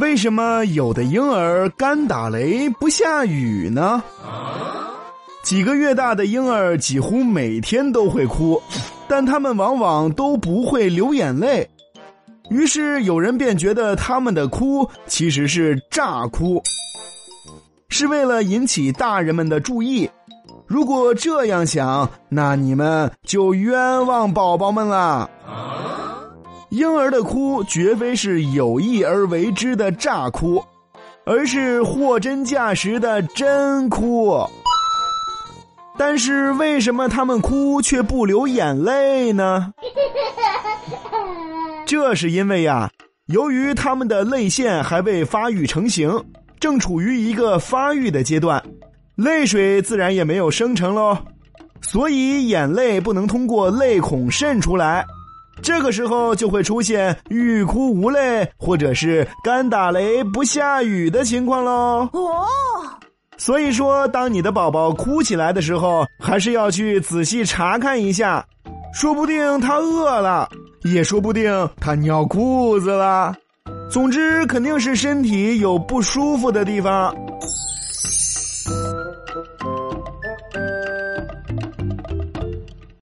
为什么有的婴儿干打雷不下雨呢？几个月大的婴儿几乎每天都会哭，但他们往往都不会流眼泪。于是有人便觉得他们的哭其实是诈哭，是为了引起大人们的注意。如果这样想，那你们就冤枉宝宝们了。婴儿的哭绝非是有意而为之的诈哭，而是货真价实的真哭。但是为什么他们哭却不流眼泪呢？这是因为呀，由于他们的泪腺还未发育成型，正处于一个发育的阶段，泪水自然也没有生成喽，所以眼泪不能通过泪孔渗出来。这个时候就会出现欲哭无泪，或者是干打雷不下雨的情况喽。哦，所以说，当你的宝宝哭起来的时候，还是要去仔细查看一下，说不定他饿了，也说不定他尿裤子了。总之，肯定是身体有不舒服的地方。